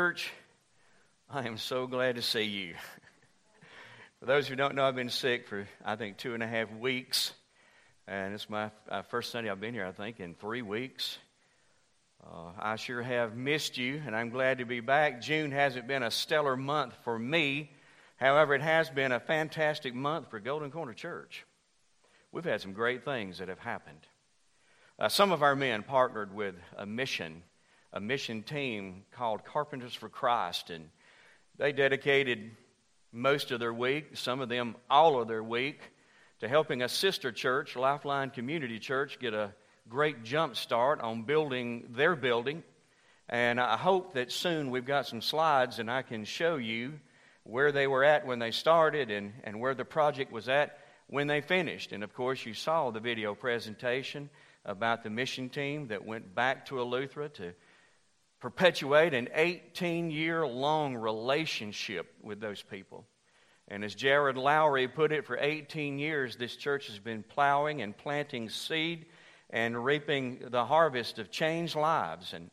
Church, I am so glad to see you. for those who don't know, I've been sick for, I think, two and a half weeks. And it's my uh, first Sunday I've been here, I think, in three weeks. Uh, I sure have missed you, and I'm glad to be back. June hasn't been a stellar month for me. However, it has been a fantastic month for Golden Corner Church. We've had some great things that have happened. Uh, some of our men partnered with a mission a mission team called Carpenters for Christ, and they dedicated most of their week, some of them all of their week, to helping a sister church, Lifeline Community Church, get a great jump start on building their building. And I hope that soon we've got some slides and I can show you where they were at when they started and, and where the project was at when they finished. And of course, you saw the video presentation about the mission team that went back to Eleuthera to perpetuate an 18 year long relationship with those people. And as Jared Lowry put it, for 18 years, this church has been plowing and planting seed and reaping the harvest of changed lives. And,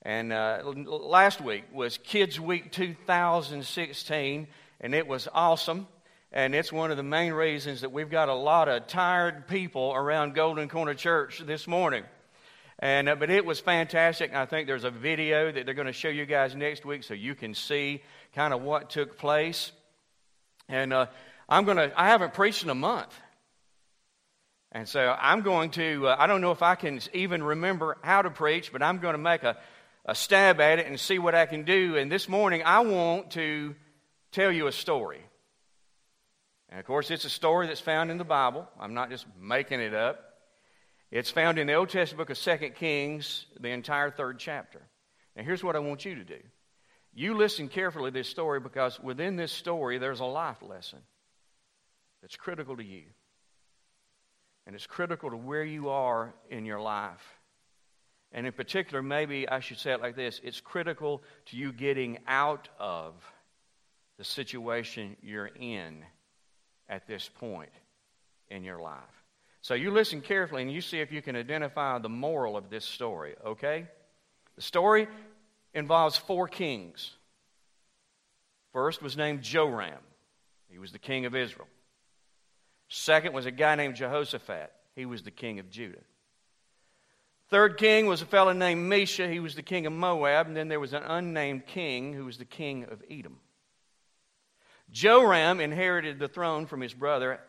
and uh, last week was Kids Week 2016, and it was awesome. And it's one of the main reasons that we've got a lot of tired people around Golden Corner Church this morning. And, uh, but it was fantastic. I think there's a video that they're going to show you guys next week so you can see kind of what took place. And uh, I'm going to, I haven't preached in a month. And so I'm going to, uh, I don't know if I can even remember how to preach, but I'm going to make a, a stab at it and see what I can do. And this morning I want to tell you a story. And of course, it's a story that's found in the Bible. I'm not just making it up. It's found in the Old Testament book of Second Kings, the entire third chapter. Now, here's what I want you to do. You listen carefully to this story because within this story, there's a life lesson that's critical to you. And it's critical to where you are in your life. And in particular, maybe I should say it like this it's critical to you getting out of the situation you're in at this point in your life. So you listen carefully and you see if you can identify the moral of this story, okay? The story involves four kings. First was named Joram, he was the king of Israel. Second was a guy named Jehoshaphat, he was the king of Judah. Third king was a fellow named Mesha, he was the king of Moab, and then there was an unnamed king who was the king of Edom. Joram inherited the throne from his brother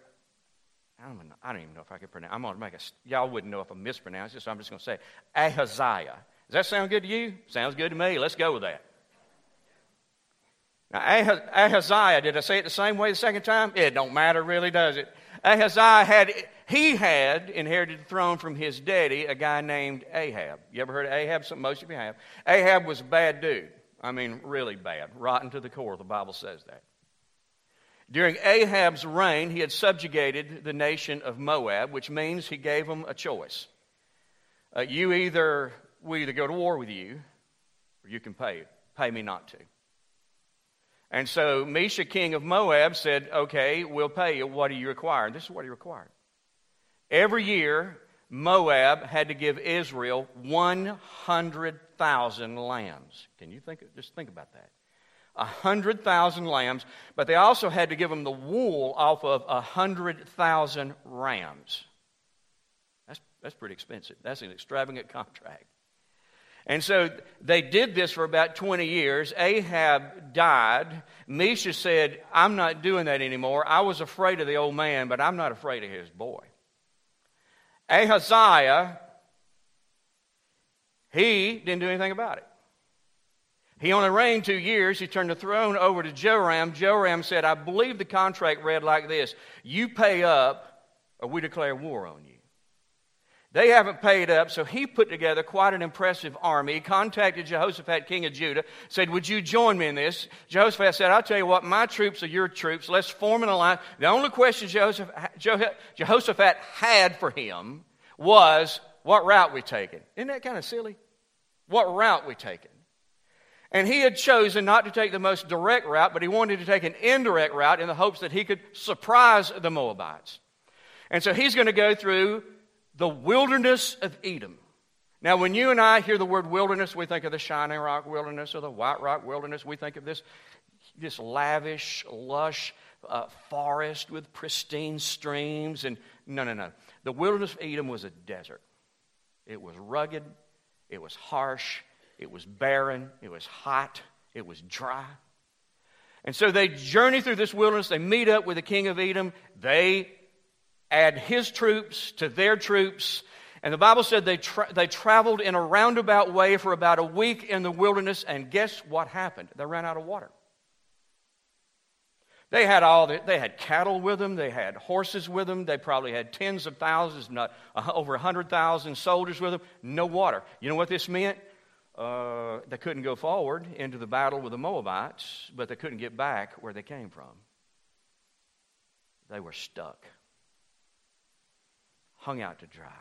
I don't, I don't even know if I can pronounce. I'm going to make a. Y'all wouldn't know if I mispronounce it, so I'm just going to say Ahaziah. Does that sound good to you? Sounds good to me. Let's go with that. Now, Ahaziah, did I say it the same way the second time? It don't matter, really, does it? Ahaziah had he had inherited the throne from his daddy, a guy named Ahab. You ever heard of Ahab? Some, most of you have. Ahab was a bad dude. I mean, really bad, rotten to the core. The Bible says that. During Ahab's reign, he had subjugated the nation of Moab, which means he gave them a choice. Uh, you either, we either go to war with you, or you can pay, pay me not to. And so Mesha, king of Moab, said, Okay, we'll pay you. What do you require? And this is what he required. Every year, Moab had to give Israel 100,000 lambs. Can you think, just think about that? A 100,000 lambs, but they also had to give them the wool off of a 100,000 rams. That's, that's pretty expensive. That's an extravagant contract. And so they did this for about 20 years. Ahab died. Mesha said, I'm not doing that anymore. I was afraid of the old man, but I'm not afraid of his boy. Ahaziah, he didn't do anything about it. He only reigned two years. He turned the throne over to Joram. Joram said, I believe the contract read like this You pay up, or we declare war on you. They haven't paid up, so he put together quite an impressive army. He contacted Jehoshaphat, king of Judah, said, Would you join me in this? Jehoshaphat said, I'll tell you what, my troops are your troops. Let's form an alliance. The only question Jehoshaphat had for him was, What route we taking? Isn't that kind of silly? What route we taking? And he had chosen not to take the most direct route, but he wanted to take an indirect route in the hopes that he could surprise the Moabites. And so he's going to go through the wilderness of Edom. Now, when you and I hear the word wilderness, we think of the Shining Rock Wilderness or the White Rock Wilderness. We think of this, this lavish, lush uh, forest with pristine streams. And no, no, no. The wilderness of Edom was a desert. It was rugged, it was harsh, it was barren, it was hot, it was dry. And so they journey through this wilderness. They meet up with the king of Edom. They add his troops to their troops. And the Bible said they, tra- they traveled in a roundabout way for about a week in the wilderness. And guess what happened? They ran out of water. They had all the, they had cattle with them, they had horses with them, they probably had tens of thousands, not uh, over a hundred thousand soldiers with them. No water. You know what this meant? Uh, they couldn't go forward into the battle with the Moabites, but they couldn't get back where they came from. They were stuck, hung out to dry.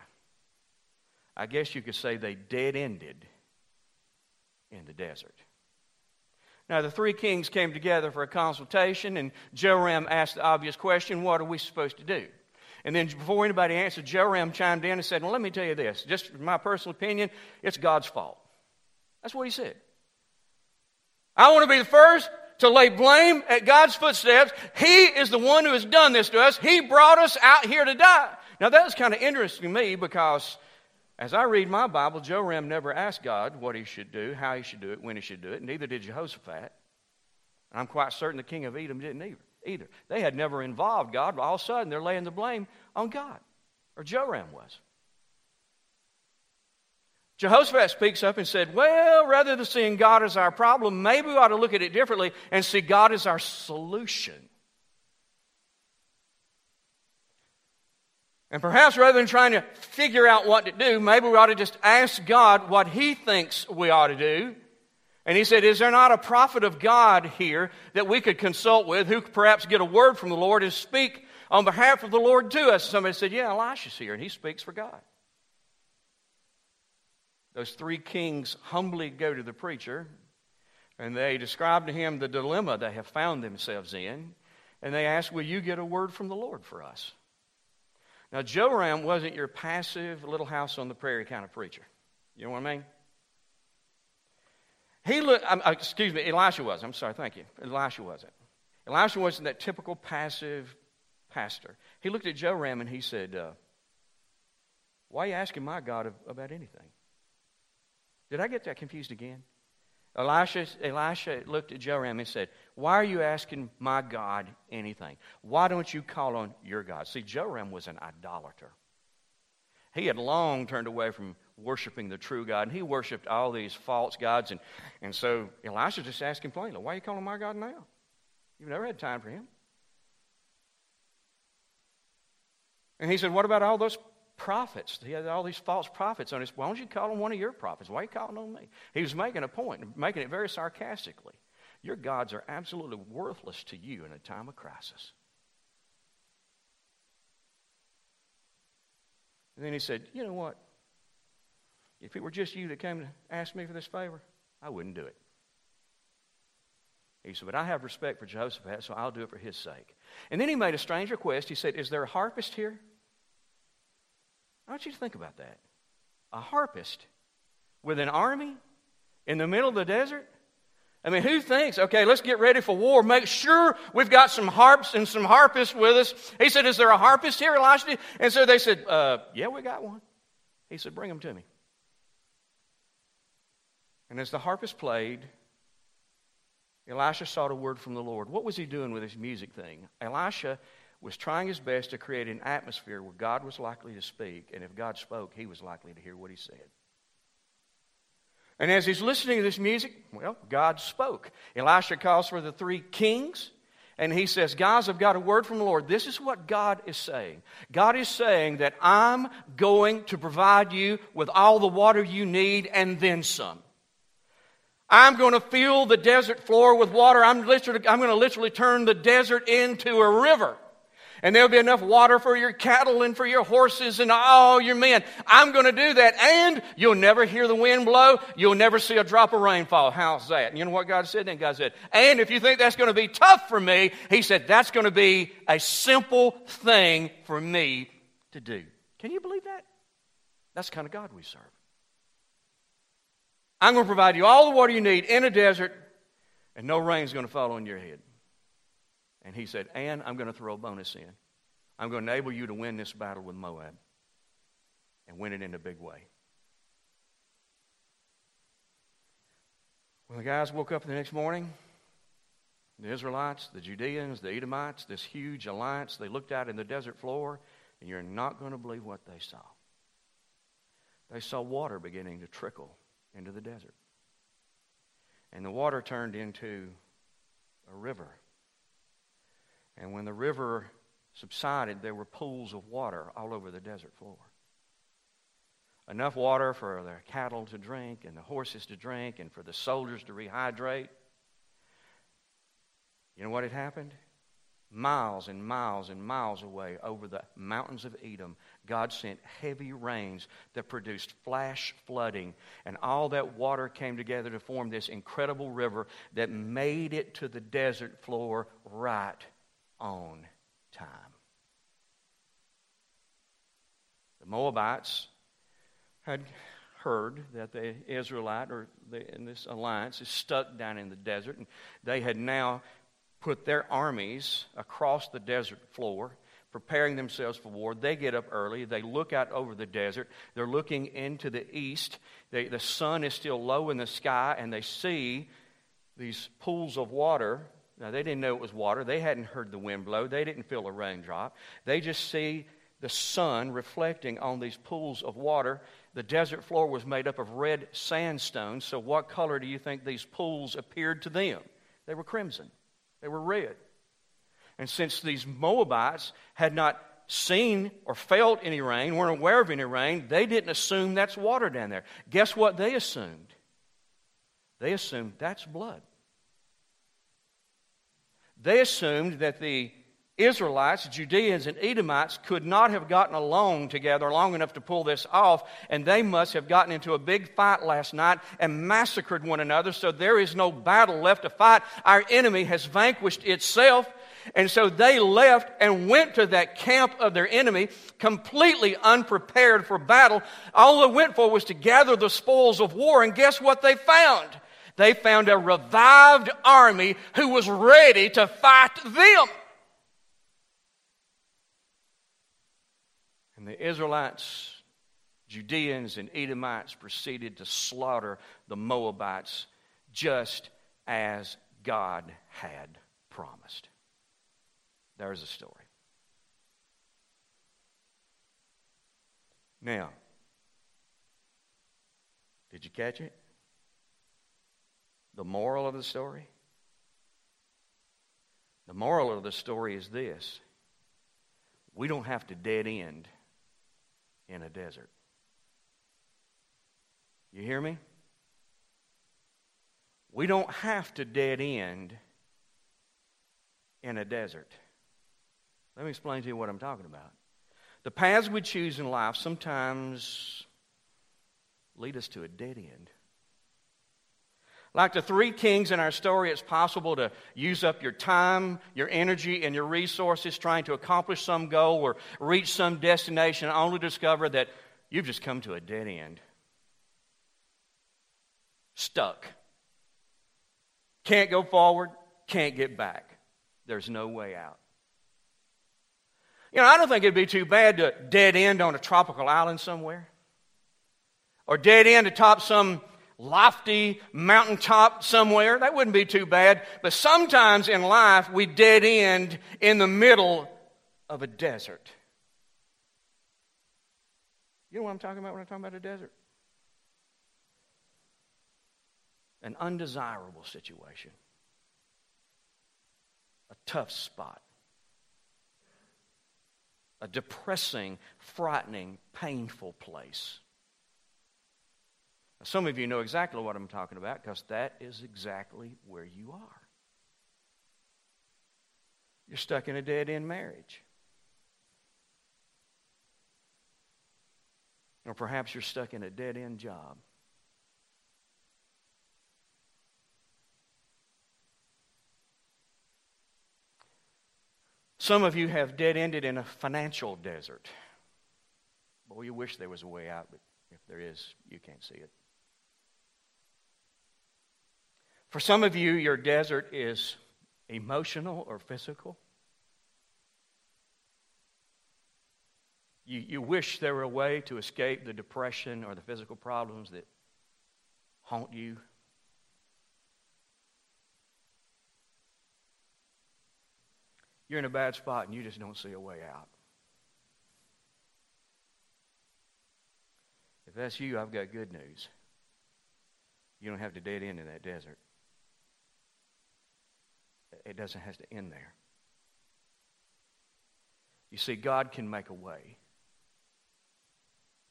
I guess you could say they dead ended in the desert. Now, the three kings came together for a consultation, and Joram asked the obvious question what are we supposed to do? And then, before anybody answered, Joram chimed in and said, Well, let me tell you this. Just my personal opinion, it's God's fault. That's what he said. I want to be the first to lay blame at God's footsteps. He is the one who has done this to us. He brought us out here to die. Now, that was kind of interesting to me because as I read my Bible, Joram never asked God what he should do, how he should do it, when he should do it. Neither did Jehoshaphat. And I'm quite certain the king of Edom didn't either. either. They had never involved God, but all of a sudden they're laying the blame on God, or Joram was. Jehoshaphat speaks up and said, Well, rather than seeing God as our problem, maybe we ought to look at it differently and see God as our solution. And perhaps rather than trying to figure out what to do, maybe we ought to just ask God what He thinks we ought to do. And he said, Is there not a prophet of God here that we could consult with who could perhaps get a word from the Lord and speak on behalf of the Lord to us? Somebody said, Yeah, Elisha's here, and he speaks for God. Those three kings humbly go to the preacher and they describe to him the dilemma they have found themselves in. And they ask, Will you get a word from the Lord for us? Now, Joram wasn't your passive little house on the prairie kind of preacher. You know what I mean? He looked, um, excuse me, Elisha was. I'm sorry, thank you. Elisha wasn't. Elisha wasn't that typical passive pastor. He looked at Joram and he said, uh, Why are you asking my God about anything? Did I get that confused again? Elisha, Elisha looked at Joram and said, Why are you asking my God anything? Why don't you call on your God? See, Joram was an idolater. He had long turned away from worshiping the true God, and he worshiped all these false gods. And, and so Elisha just asked him plainly, Why are you calling my God now? You've never had time for him. And he said, What about all those prophets. He had all these false prophets on his. Why don't you call on one of your prophets? Why are you calling on me? He was making a point, making it very sarcastically. Your gods are absolutely worthless to you in a time of crisis. And then he said, You know what? If it were just you that came to ask me for this favor, I wouldn't do it. He said, But I have respect for Jehoshaphat, so I'll do it for his sake. And then he made a strange request. He said, Is there a harpist here? I want you to think about that. A harpist with an army in the middle of the desert? I mean, who thinks, okay, let's get ready for war. Make sure we've got some harps and some harpists with us. He said, Is there a harpist here, Elisha? And so they said, uh, Yeah, we got one. He said, Bring them to me. And as the harpist played, Elisha sought a word from the Lord. What was he doing with his music thing? Elisha was trying his best to create an atmosphere where God was likely to speak, and if God spoke, he was likely to hear what he said. And as he's listening to this music, well, God spoke. Elisha calls for the three kings, and he says, Guys, I've got a word from the Lord. This is what God is saying. God is saying that I'm going to provide you with all the water you need and then some. I'm going to fill the desert floor with water. I'm, literally, I'm going to literally turn the desert into a river and there'll be enough water for your cattle and for your horses and all your men. I'm going to do that. And you'll never hear the wind blow. You'll never see a drop of rain fall. How's that? And you know what God said then? God said, and if you think that's going to be tough for me, He said, that's going to be a simple thing for me to do. Can you believe that? That's the kind of God we serve. I'm going to provide you all the water you need in a desert, and no rain's going to fall on your head. And he said, And I'm going to throw a bonus in. I'm going to enable you to win this battle with Moab and win it in a big way. When the guys woke up the next morning, the Israelites, the Judeans, the Edomites, this huge alliance, they looked out in the desert floor, and you're not going to believe what they saw. They saw water beginning to trickle into the desert. And the water turned into a river. And when the river subsided, there were pools of water all over the desert floor. Enough water for the cattle to drink and the horses to drink and for the soldiers to rehydrate. You know what had happened? Miles and miles and miles away over the mountains of Edom, God sent heavy rains that produced flash flooding, and all that water came together to form this incredible river that made it to the desert floor right on time. The Moabites had heard that the Israelite or the, in this alliance is stuck down in the desert, and they had now put their armies across the desert floor, preparing themselves for war. They get up early. They look out over the desert. They're looking into the east. They, the sun is still low in the sky, and they see these pools of water. Now, they didn't know it was water. They hadn't heard the wind blow. They didn't feel a raindrop. They just see the sun reflecting on these pools of water. The desert floor was made up of red sandstone. So, what color do you think these pools appeared to them? They were crimson. They were red. And since these Moabites had not seen or felt any rain, weren't aware of any rain, they didn't assume that's water down there. Guess what they assumed? They assumed that's blood. They assumed that the Israelites, Judeans, and Edomites could not have gotten along together long enough to pull this off, and they must have gotten into a big fight last night and massacred one another, so there is no battle left to fight. Our enemy has vanquished itself. And so they left and went to that camp of their enemy completely unprepared for battle. All they went for was to gather the spoils of war. And guess what they found? They found a revived army who was ready to fight them. And the Israelites, Judeans, and Edomites proceeded to slaughter the Moabites just as God had promised. There's a story. Now, did you catch it? The moral of the story? The moral of the story is this we don't have to dead end in a desert. You hear me? We don't have to dead end in a desert. Let me explain to you what I'm talking about. The paths we choose in life sometimes lead us to a dead end. Like the three kings in our story, it's possible to use up your time, your energy, and your resources trying to accomplish some goal or reach some destination, only to discover that you've just come to a dead end. Stuck. Can't go forward, can't get back. There's no way out. You know, I don't think it'd be too bad to dead end on a tropical island somewhere, or dead end atop some lofty mountaintop somewhere. That wouldn't be too bad. But sometimes in life, we dead end in the middle of a desert. You know what I'm talking about when I'm talking about a desert? An undesirable situation, a tough spot, a depressing, frightening, painful place. Some of you know exactly what I'm talking about because that is exactly where you are. You're stuck in a dead end marriage. Or perhaps you're stuck in a dead end job. Some of you have dead ended in a financial desert. Boy, you wish there was a way out, but if there is, you can't see it. For some of you, your desert is emotional or physical. You, you wish there were a way to escape the depression or the physical problems that haunt you. You're in a bad spot and you just don't see a way out. If that's you, I've got good news. You don't have to dead end in that desert. It doesn't have to end there. You see, God can make a way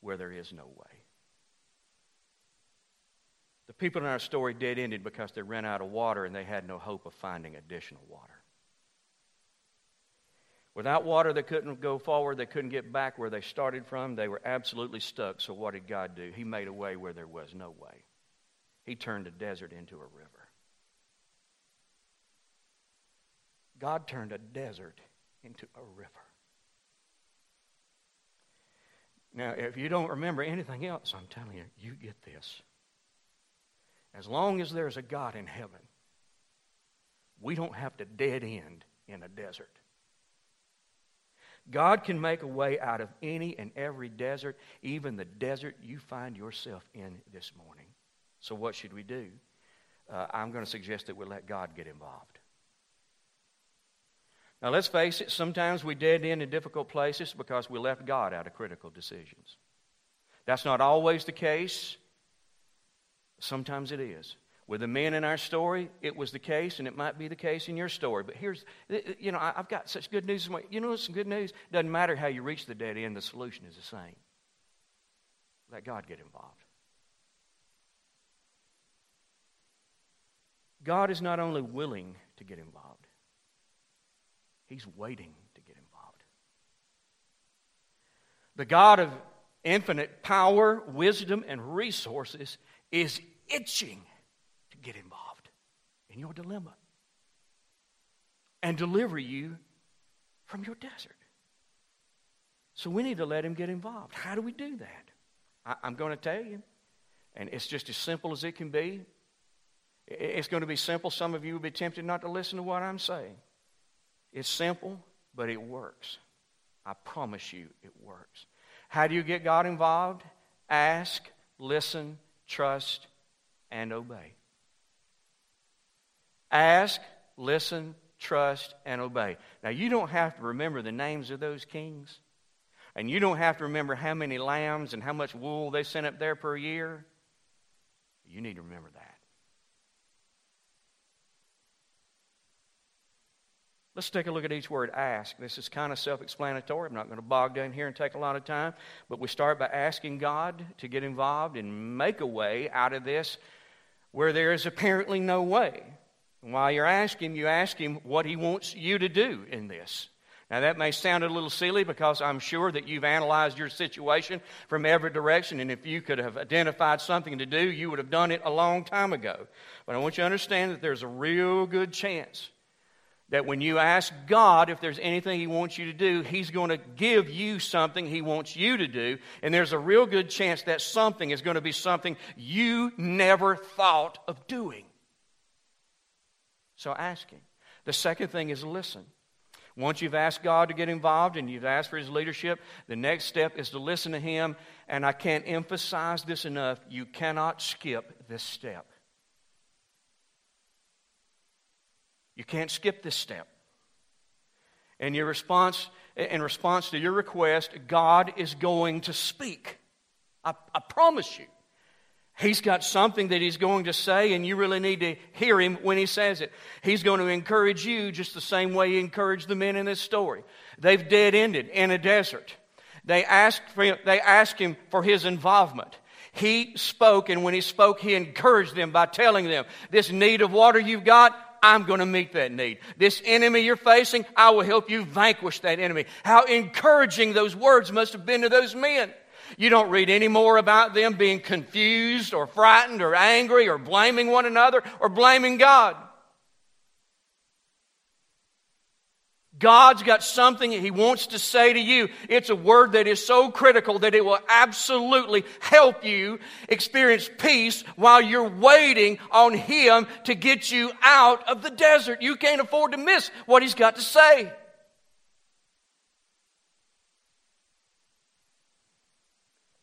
where there is no way. The people in our story dead ended because they ran out of water and they had no hope of finding additional water. Without water, they couldn't go forward. They couldn't get back where they started from. They were absolutely stuck. So, what did God do? He made a way where there was no way. He turned a desert into a river. God turned a desert into a river. Now, if you don't remember anything else, I'm telling you, you get this. As long as there's a God in heaven, we don't have to dead end in a desert. God can make a way out of any and every desert, even the desert you find yourself in this morning. So, what should we do? Uh, I'm going to suggest that we let God get involved. Now, let's face it, sometimes we dead end in difficult places because we left God out of critical decisions. That's not always the case, sometimes it is. With the men in our story, it was the case, and it might be the case in your story. But here's, you know, I've got such good news. You know, some good news. Doesn't matter how you reach the dead end, the solution is the same. Let God get involved. God is not only willing to get involved, He's waiting to get involved. The God of infinite power, wisdom, and resources is itching to get involved in your dilemma and deliver you from your desert. So we need to let him get involved. How do we do that? I, am going to tell you. And it's just as simple as it can be. It's going to be simple. Some of you will be tempted not to listen to what I'm saying. It's simple, but it works. I promise you it works. How do you get God involved? Ask, listen, trust, and obey. Ask, listen, trust, and obey. Now, you don't have to remember the names of those kings, and you don't have to remember how many lambs and how much wool they sent up there per year. You need to remember that. Let's take a look at each word ask. This is kind of self explanatory. I'm not going to bog down here and take a lot of time, but we start by asking God to get involved and make a way out of this where there is apparently no way. And while you're asking, you ask Him what He wants you to do in this. Now, that may sound a little silly because I'm sure that you've analyzed your situation from every direction, and if you could have identified something to do, you would have done it a long time ago. But I want you to understand that there's a real good chance that when you ask God if there's anything He wants you to do, He's going to give you something He wants you to do. And there's a real good chance that something is going to be something you never thought of doing. So ask Him. The second thing is listen. Once you've asked God to get involved and you've asked for His leadership, the next step is to listen to Him. And I can't emphasize this enough you cannot skip this step. You can't skip this step. And your response, in response to your request, God is going to speak. I, I promise you. He's got something that he's going to say, and you really need to hear him when he says it. He's going to encourage you just the same way he encouraged the men in this story. They've dead ended in a desert. They asked, for they asked him for his involvement. He spoke, and when he spoke, he encouraged them by telling them, This need of water you've got, I'm going to meet that need. This enemy you're facing, I will help you vanquish that enemy. How encouraging those words must have been to those men. You don't read any more about them being confused or frightened or angry or blaming one another or blaming God. God's got something He wants to say to you. It's a word that is so critical that it will absolutely help you experience peace while you're waiting on Him to get you out of the desert. You can't afford to miss what He's got to say.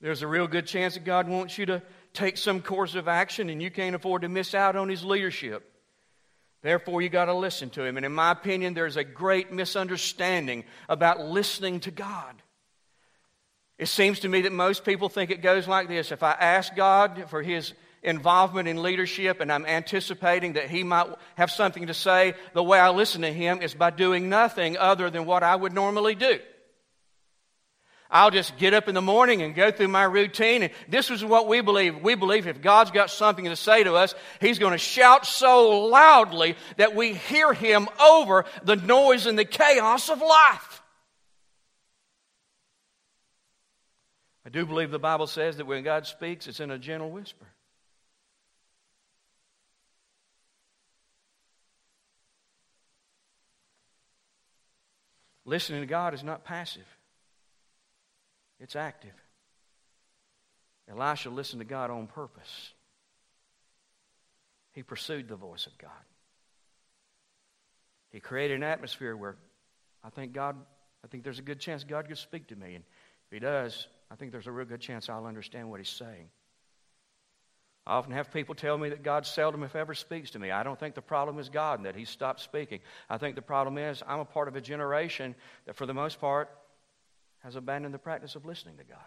There's a real good chance that God wants you to take some course of action and you can't afford to miss out on His leadership. Therefore, you got to listen to him. And in my opinion, there's a great misunderstanding about listening to God. It seems to me that most people think it goes like this if I ask God for his involvement in leadership and I'm anticipating that he might have something to say, the way I listen to him is by doing nothing other than what I would normally do. I'll just get up in the morning and go through my routine. And this is what we believe. We believe if God's got something to say to us, He's going to shout so loudly that we hear Him over the noise and the chaos of life. I do believe the Bible says that when God speaks, it's in a gentle whisper. Listening to God is not passive. It's active. Elisha listened to God on purpose. He pursued the voice of God. He created an atmosphere where I think God, I think there's a good chance God could speak to me. And if He does, I think there's a real good chance I'll understand what He's saying. I often have people tell me that God seldom, if ever, speaks to me. I don't think the problem is God and that He stopped speaking. I think the problem is I'm a part of a generation that, for the most part, has abandoned the practice of listening to God.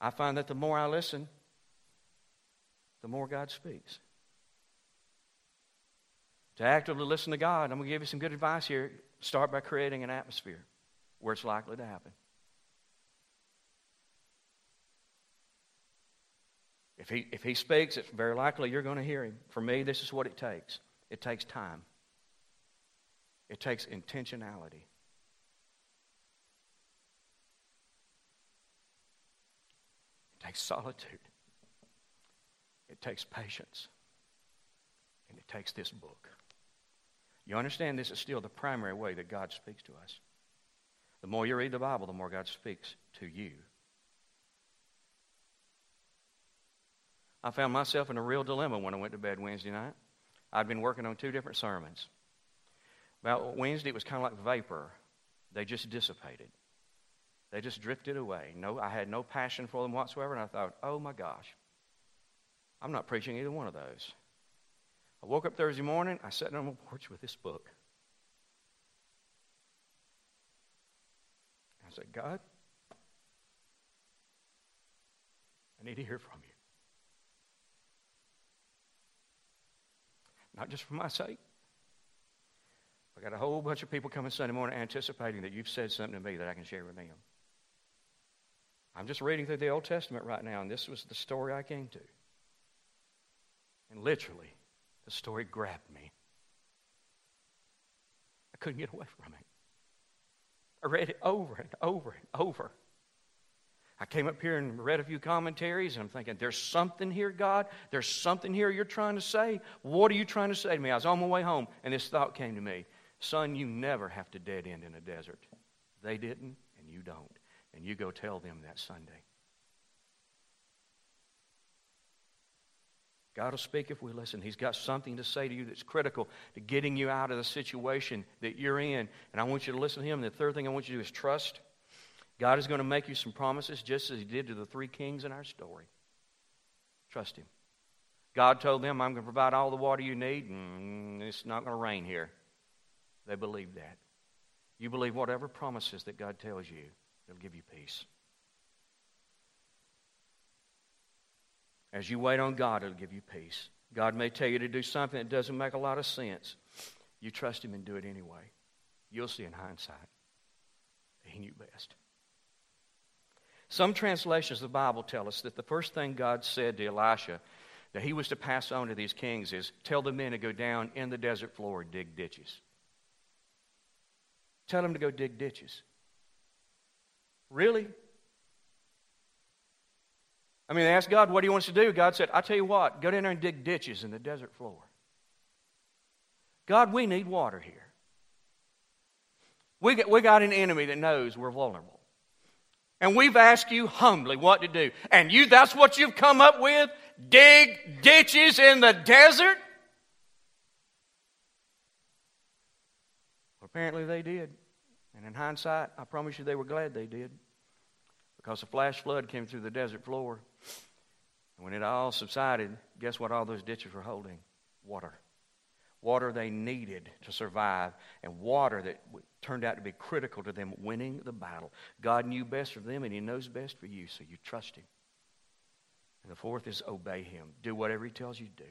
I find that the more I listen, the more God speaks. To actively listen to God, I'm going to give you some good advice here. Start by creating an atmosphere where it's likely to happen. If he, if he speaks, it's very likely you're going to hear him. For me, this is what it takes it takes time, it takes intentionality. Takes solitude, it takes patience, and it takes this book. You understand this is still the primary way that God speaks to us. The more you read the Bible, the more God speaks to you. I found myself in a real dilemma when I went to bed Wednesday night. I'd been working on two different sermons. About Wednesday, it was kind of like vapor, they just dissipated. They just drifted away. No, I had no passion for them whatsoever, and I thought, oh my gosh, I'm not preaching either one of those. I woke up Thursday morning, I sat on my porch with this book. I said, God, I need to hear from you. Not just for my sake. I got a whole bunch of people coming Sunday morning anticipating that you've said something to me that I can share with them. I'm just reading through the Old Testament right now, and this was the story I came to. And literally, the story grabbed me. I couldn't get away from it. I read it over and over and over. I came up here and read a few commentaries, and I'm thinking, there's something here, God. There's something here you're trying to say. What are you trying to say to me? I was on my way home, and this thought came to me Son, you never have to dead end in a desert. They didn't, and you don't. And you go tell them that Sunday. God will speak if we listen. He's got something to say to you that's critical to getting you out of the situation that you're in. And I want you to listen to Him. And the third thing I want you to do is trust. God is going to make you some promises just as He did to the three kings in our story. Trust Him. God told them, I'm going to provide all the water you need, and it's not going to rain here. They believed that. You believe whatever promises that God tells you. It'll give you peace. As you wait on God, it'll give you peace. God may tell you to do something that doesn't make a lot of sense. You trust Him and do it anyway. You'll see in hindsight that He knew best. Some translations of the Bible tell us that the first thing God said to Elisha that he was to pass on to these kings is tell the men to go down in the desert floor and dig ditches. Tell them to go dig ditches. Really? I mean, they asked God, what do you want us to do? God said, I tell you what, go down there and dig ditches in the desert floor. God, we need water here. We got, we got an enemy that knows we're vulnerable. And we've asked you humbly what to do. And you, that's what you've come up with? Dig ditches in the desert? Apparently they did. And in hindsight, I promise you they were glad they did. Because a flash flood came through the desert floor. And when it all subsided, guess what all those ditches were holding? Water. Water they needed to survive, and water that turned out to be critical to them winning the battle. God knew best for them, and He knows best for you, so you trust Him. And the fourth is obey Him. Do whatever He tells you to do.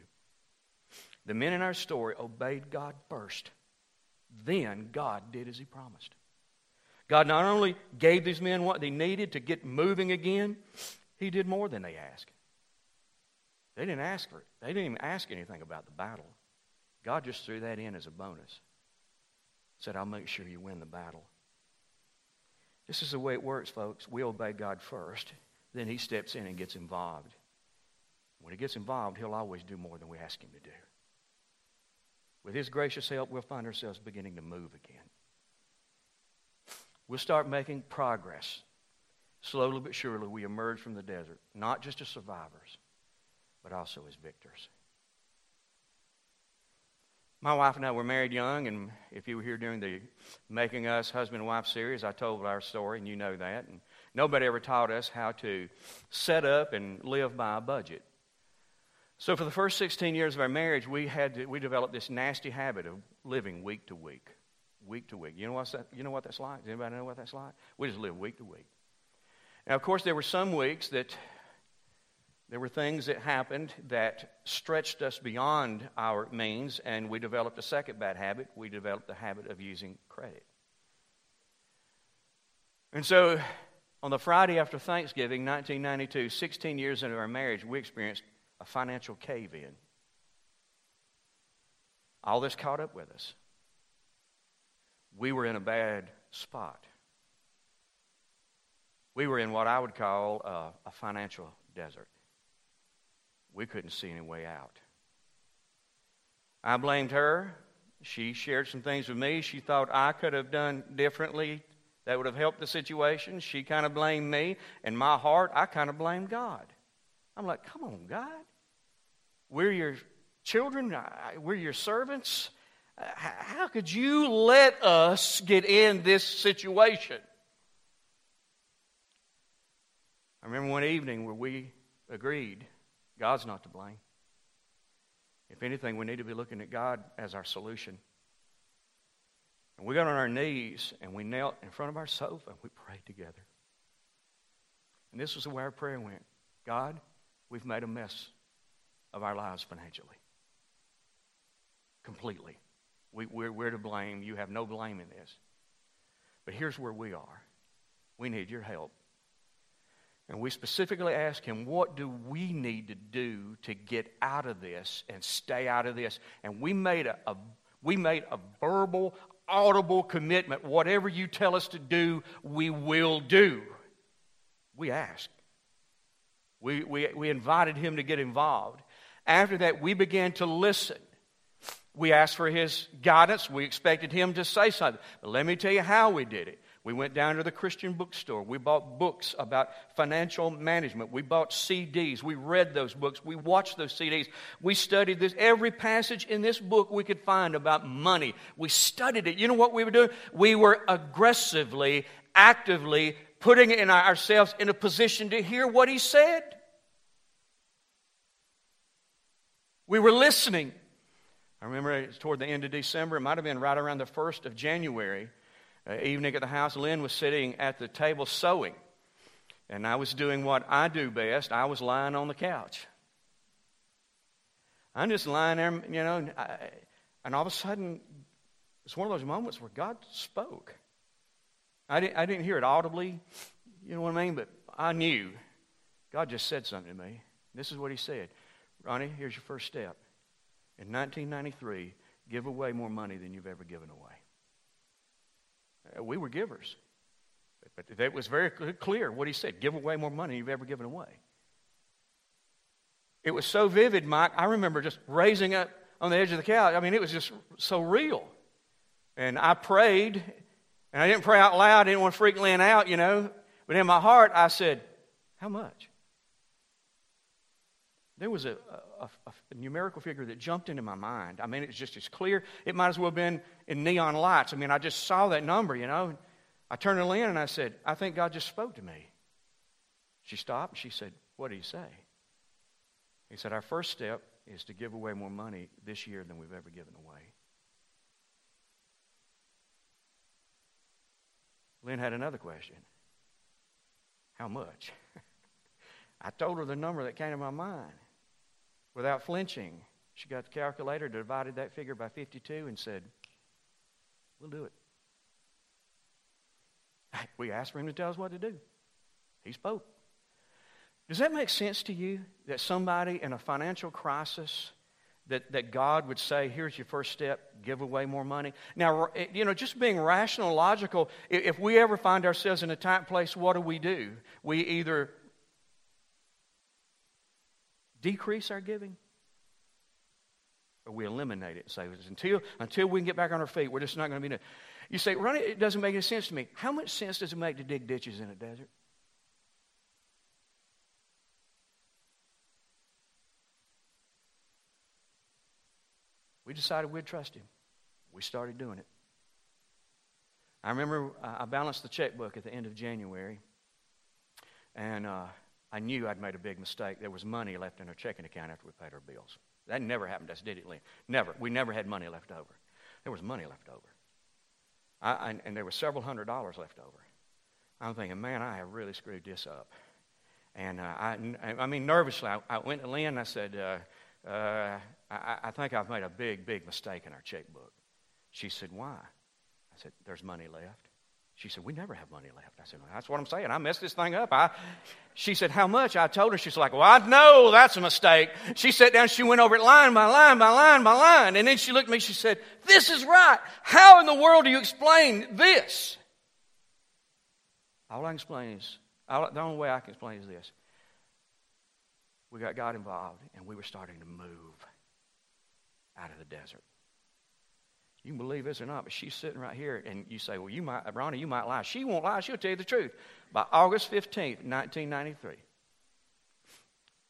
The men in our story obeyed God first. Then God did as He promised. God not only gave these men what they needed to get moving again, He did more than they asked. They didn't ask for it, they didn't even ask anything about the battle. God just threw that in as a bonus. Said, I'll make sure you win the battle. This is the way it works, folks. We obey God first, then He steps in and gets involved. When He gets involved, He'll always do more than we ask Him to do. With His gracious help, we'll find ourselves beginning to move again. We'll start making progress. Slowly but surely, we emerge from the desert, not just as survivors, but also as victors. My wife and I were married young, and if you were here during the Making Us Husband and Wife series, I told our story, and you know that. And nobody ever taught us how to set up and live by a budget. So for the first 16 years of our marriage, we had to, we developed this nasty habit of living week to week, week to week. You know what that, you know what that's like? Does anybody know what that's like? We just live week to week. Now, of course, there were some weeks that there were things that happened that stretched us beyond our means, and we developed a second bad habit. We developed the habit of using credit. And so, on the Friday after Thanksgiving, 1992, 16 years into our marriage, we experienced a financial cave in. All this caught up with us. We were in a bad spot. We were in what I would call a, a financial desert we couldn't see any way out. I blamed her. She shared some things with me she thought I could have done differently that would have helped the situation. She kind of blamed me. In my heart, I kind of blamed God. I'm like, come on, God. We're your children, we're your servants. How could you let us get in this situation? I remember one evening where we agreed God's not to blame. If anything, we need to be looking at God as our solution. And we got on our knees and we knelt in front of our sofa and we prayed together. And this was the way our prayer went God, we've made a mess of our lives financially. Completely. We, we're, we're to blame. You have no blame in this. But here's where we are we need your help and we specifically asked him, What do we need to do to get out of this and stay out of this? And we made a, a, we made a verbal, audible commitment. Whatever you tell us to do, we will do. We asked. We, we, we invited him to get involved. After that, we began to listen. We asked for his guidance. We expected him to say something. But let me tell you how we did it. We went down to the Christian bookstore. We bought books about financial management. We bought CDs. We read those books. We watched those CDs. We studied this. Every passage in this book we could find about money. We studied it. You know what we were doing? We were aggressively, actively putting in ourselves in a position to hear what he said. We were listening. I remember toward the end of December, it might have been right around the 1st of January uh, evening at the house, Lynn was sitting at the table sewing. And I was doing what I do best. I was lying on the couch. I'm just lying there, you know, and, I, and all of a sudden, it's one of those moments where God spoke. I didn't, I didn't hear it audibly, you know what I mean? But I knew God just said something to me. This is what He said Ronnie, here's your first step. In 1993, give away more money than you've ever given away. Uh, we were givers. But it was very clear what he said give away more money than you've ever given away. It was so vivid, Mike. I remember just raising up on the edge of the couch. I mean, it was just so real. And I prayed, And I didn't pray out loud, I didn't want to freak Lynn out, you know. But in my heart, I said, How much? There was a, a, a, numerical figure that jumped into my mind. I mean, it's just as clear. It might as well have been in neon lights. I mean, I just saw that number, you know. I turned to Lynn and I said, I think God just spoke to me. She stopped and she said, What did he say? He said, Our first step is to give away more money this year than we've ever given away. Lynn had another question How much? I told her the number that came to my mind. Without flinching, she got the calculator, divided that figure by 52, and said, We'll do it. We asked for him to tell us what to do. He spoke. Does that make sense to you that somebody in a financial crisis that, that God would say, here's your first step, give away more money. Now, eh, you know, just being rational, logical, if we ever find ourselves in a tight place, what do we do? We either decrease our giving or we eliminate it say, until, until we can get back on our feet, we're just not going to be. You say, Ronnie, it doesn't make any sense to me. How much sense does it make to dig ditches in a desert? We decided we'd trust him. We started doing it. I remember uh, I balanced the checkbook at the end of January, and uh, I knew I'd made a big mistake. There was money left in her checking account after we paid our bills. That never happened to us, did it, Lynn? Never. We never had money left over. There was money left over. I, I, and there was several hundred dollars left over. I'm thinking, man, I have really screwed this up. And uh, I, I mean, nervously, I, I went to Lynn and I said, uh, uh, I, I think I've made a big, big mistake in our checkbook. She said, Why? I said, There's money left. She said, We never have money left. I said, well, That's what I'm saying. I messed this thing up. I, she said, How much? I told her. She's like, Well, I know that's a mistake. She sat down. She went over it line by line by line by line. And then she looked at me. She said, This is right. How in the world do you explain this? All I can explain is, all, the only way I can explain is this. We got God involved, and we were starting to move out of the desert. You can believe this or not, but she's sitting right here, and you say, Well, you might, Ronnie, you might lie. She won't lie, she'll tell you the truth. By August 15th, 1993,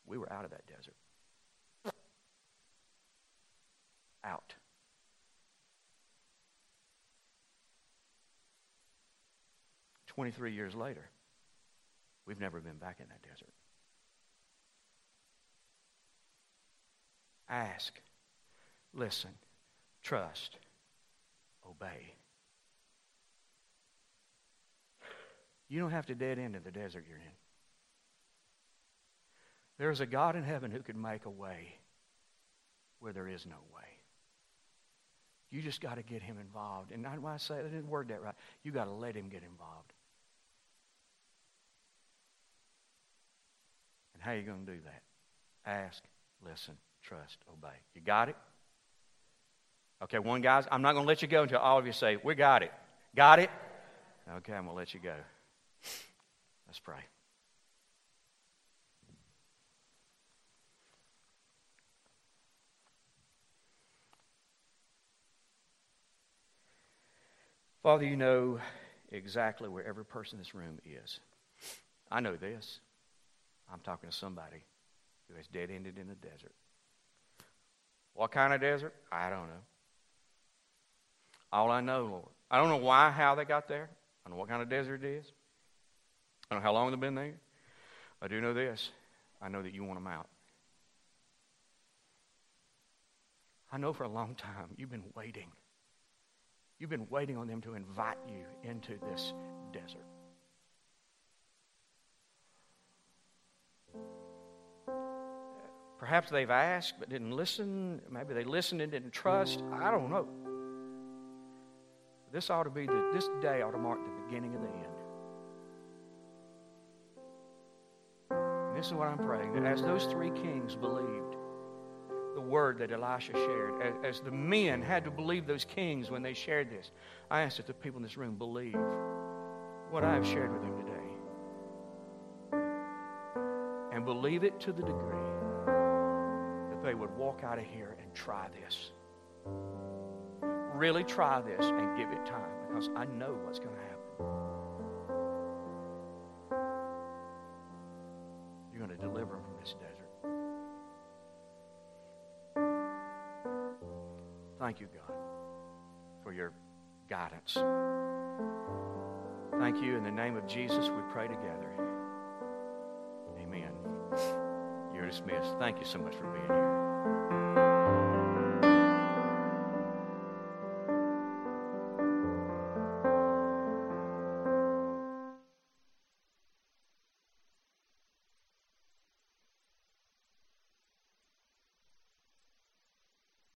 we were out of that desert. Out. Twenty-three years later, we've never been back in that desert. Ask listen, trust, obey. You don't have to dead end in the desert you're in. There's a God in heaven who could make a way where there is no way. You just got to get him involved. And not why I say I didn't word that right. You got to let him get involved. And how are you going to do that? Ask, listen, trust, obey. You got it? Okay, one guys, I'm not going to let you go until all of you say, We got it. Got it? Okay, I'm going to let you go. Let's pray. Father, you know exactly where every person in this room is. I know this. I'm talking to somebody who has dead ended in the desert. What kind of desert? I don't know. All I know, Lord. I don't know why, how they got there. I don't know what kind of desert it is. I don't know how long they've been there. I do know this. I know that you want them out. I know for a long time you've been waiting. You've been waiting on them to invite you into this desert. Perhaps they've asked but didn't listen. Maybe they listened and didn't trust. I don't know. This ought to be the, this day ought to mark the beginning of the end. And this is what I'm praying that as those three kings believed the word that Elisha shared, as, as the men had to believe those kings when they shared this, I ask that the people in this room believe what I have shared with them today. And believe it to the degree that they would walk out of here and try this really try this and give it time because I know what's going to happen. You're going to deliver them from this desert. Thank you, God, for your guidance. Thank you. In the name of Jesus, we pray together. Amen. You're dismissed. Thank you so much for being here.